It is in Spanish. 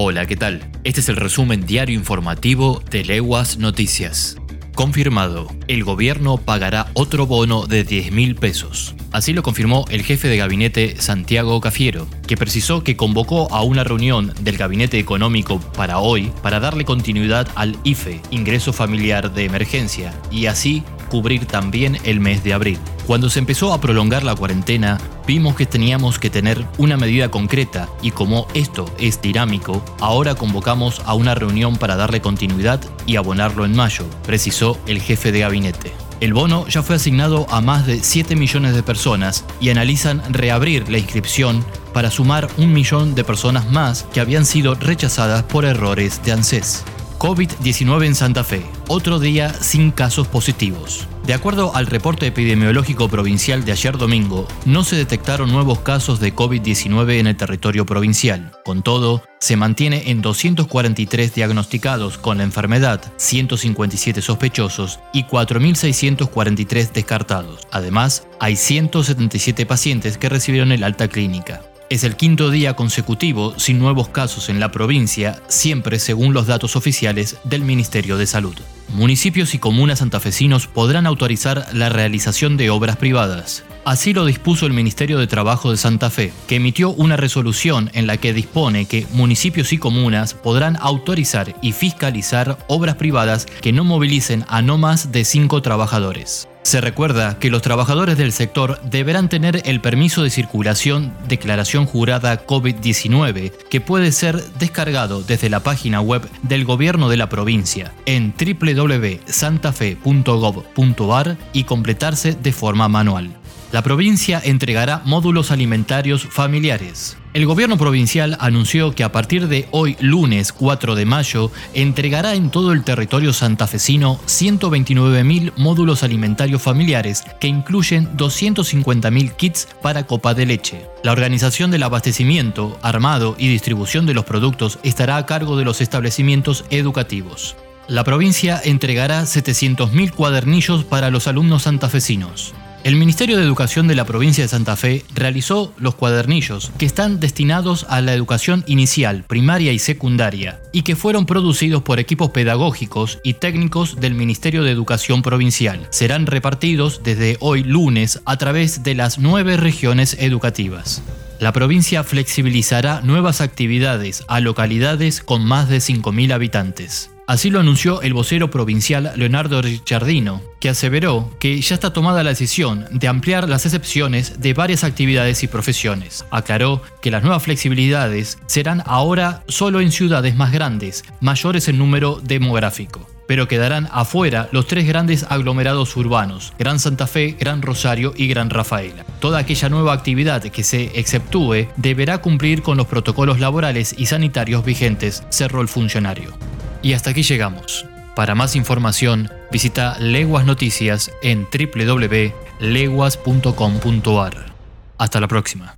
Hola, ¿qué tal? Este es el resumen diario informativo de Leguas Noticias. Confirmado, el gobierno pagará otro bono de 10 mil pesos. Así lo confirmó el jefe de gabinete Santiago Cafiero, que precisó que convocó a una reunión del gabinete económico para hoy para darle continuidad al IFE, ingreso familiar de emergencia, y así cubrir también el mes de abril. Cuando se empezó a prolongar la cuarentena, vimos que teníamos que tener una medida concreta y como esto es dinámico, ahora convocamos a una reunión para darle continuidad y abonarlo en mayo, precisó el jefe de gabinete. El bono ya fue asignado a más de 7 millones de personas y analizan reabrir la inscripción para sumar un millón de personas más que habían sido rechazadas por errores de ANSES. COVID-19 en Santa Fe, otro día sin casos positivos. De acuerdo al reporte epidemiológico provincial de ayer domingo, no se detectaron nuevos casos de COVID-19 en el territorio provincial. Con todo, se mantiene en 243 diagnosticados con la enfermedad, 157 sospechosos y 4.643 descartados. Además, hay 177 pacientes que recibieron el alta clínica. Es el quinto día consecutivo sin nuevos casos en la provincia, siempre según los datos oficiales del Ministerio de Salud. Municipios y comunas santafesinos podrán autorizar la realización de obras privadas. Así lo dispuso el Ministerio de Trabajo de Santa Fe, que emitió una resolución en la que dispone que municipios y comunas podrán autorizar y fiscalizar obras privadas que no movilicen a no más de cinco trabajadores. Se recuerda que los trabajadores del sector deberán tener el permiso de circulación declaración jurada COVID-19, que puede ser descargado desde la página web del gobierno de la provincia en www.santafe.gov.ar y completarse de forma manual la provincia entregará módulos alimentarios familiares. El gobierno provincial anunció que a partir de hoy lunes 4 de mayo entregará en todo el territorio santafesino 129.000 módulos alimentarios familiares que incluyen 250.000 kits para copa de leche. La organización del abastecimiento, armado y distribución de los productos estará a cargo de los establecimientos educativos. La provincia entregará 700.000 cuadernillos para los alumnos santafesinos. El Ministerio de Educación de la provincia de Santa Fe realizó los cuadernillos que están destinados a la educación inicial, primaria y secundaria y que fueron producidos por equipos pedagógicos y técnicos del Ministerio de Educación Provincial. Serán repartidos desde hoy lunes a través de las nueve regiones educativas. La provincia flexibilizará nuevas actividades a localidades con más de 5.000 habitantes. Así lo anunció el vocero provincial Leonardo Richardino, que aseveró que ya está tomada la decisión de ampliar las excepciones de varias actividades y profesiones. Aclaró que las nuevas flexibilidades serán ahora solo en ciudades más grandes, mayores en número demográfico pero quedarán afuera los tres grandes aglomerados urbanos, Gran Santa Fe, Gran Rosario y Gran Rafaela. Toda aquella nueva actividad que se exceptúe deberá cumplir con los protocolos laborales y sanitarios vigentes, cerró el funcionario. Y hasta aquí llegamos. Para más información, visita Leguas Noticias en www.leguas.com.ar. Hasta la próxima.